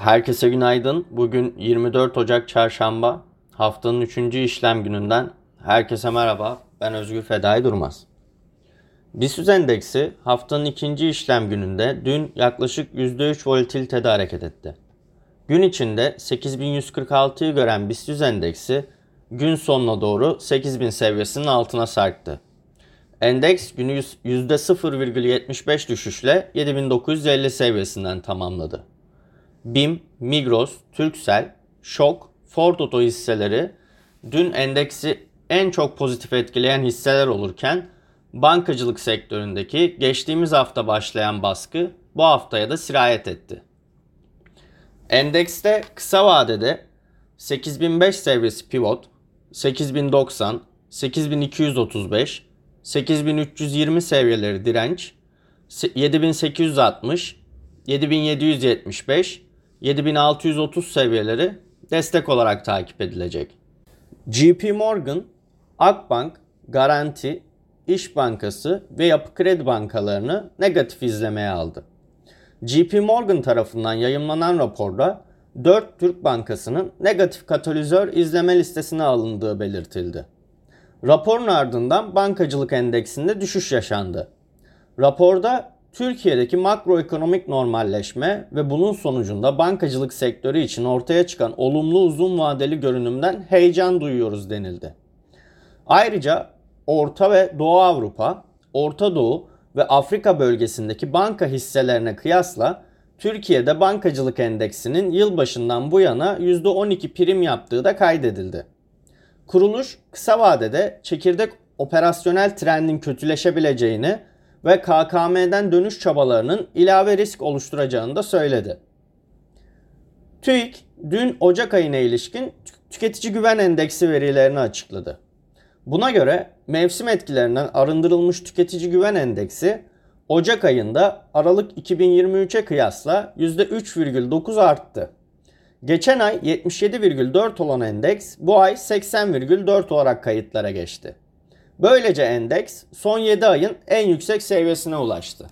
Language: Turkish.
Herkese günaydın. Bugün 24 Ocak Çarşamba. Haftanın 3. işlem gününden herkese merhaba. Ben Özgür Fedai Durmaz. BIST endeksi haftanın ikinci işlem gününde dün yaklaşık %3 volatilitede hareket etti. Gün içinde 8146'yı gören BIST endeksi gün sonuna doğru 8000 seviyesinin altına sarktı. Endeks günü %0,75 düşüşle 7950 seviyesinden tamamladı. BİM, Migros, Turkcell, Şok, Ford Oto hisseleri dün endeksi en çok pozitif etkileyen hisseler olurken bankacılık sektöründeki geçtiğimiz hafta başlayan baskı bu haftaya da sirayet etti. Endekste kısa vadede 8005 seviyesi pivot, 8090, 8235, 8320 seviyeleri direnç, 7860, 7775, 7630 seviyeleri destek olarak takip edilecek. JP Morgan, Akbank, Garanti, İş Bankası ve Yapı Kredi bankalarını negatif izlemeye aldı. JP Morgan tarafından yayımlanan raporda 4 Türk bankasının negatif katalizör izleme listesine alındığı belirtildi. Raporun ardından bankacılık endeksinde düşüş yaşandı. Raporda Türkiye'deki makroekonomik normalleşme ve bunun sonucunda bankacılık sektörü için ortaya çıkan olumlu uzun vadeli görünümden heyecan duyuyoruz denildi. Ayrıca Orta ve Doğu Avrupa, Orta Doğu ve Afrika bölgesindeki banka hisselerine kıyasla Türkiye'de bankacılık endeksinin yılbaşından bu yana %12 prim yaptığı da kaydedildi. Kuruluş kısa vadede çekirdek operasyonel trendin kötüleşebileceğini ve KKM'den dönüş çabalarının ilave risk oluşturacağını da söyledi. TÜİK dün Ocak ayına ilişkin tüketici güven endeksi verilerini açıkladı. Buna göre mevsim etkilerinden arındırılmış tüketici güven endeksi Ocak ayında Aralık 2023'e kıyasla %3,9 arttı. Geçen ay 77,4 olan endeks bu ay 80,4 olarak kayıtlara geçti. Böylece endeks son 7 ayın en yüksek seviyesine ulaştı.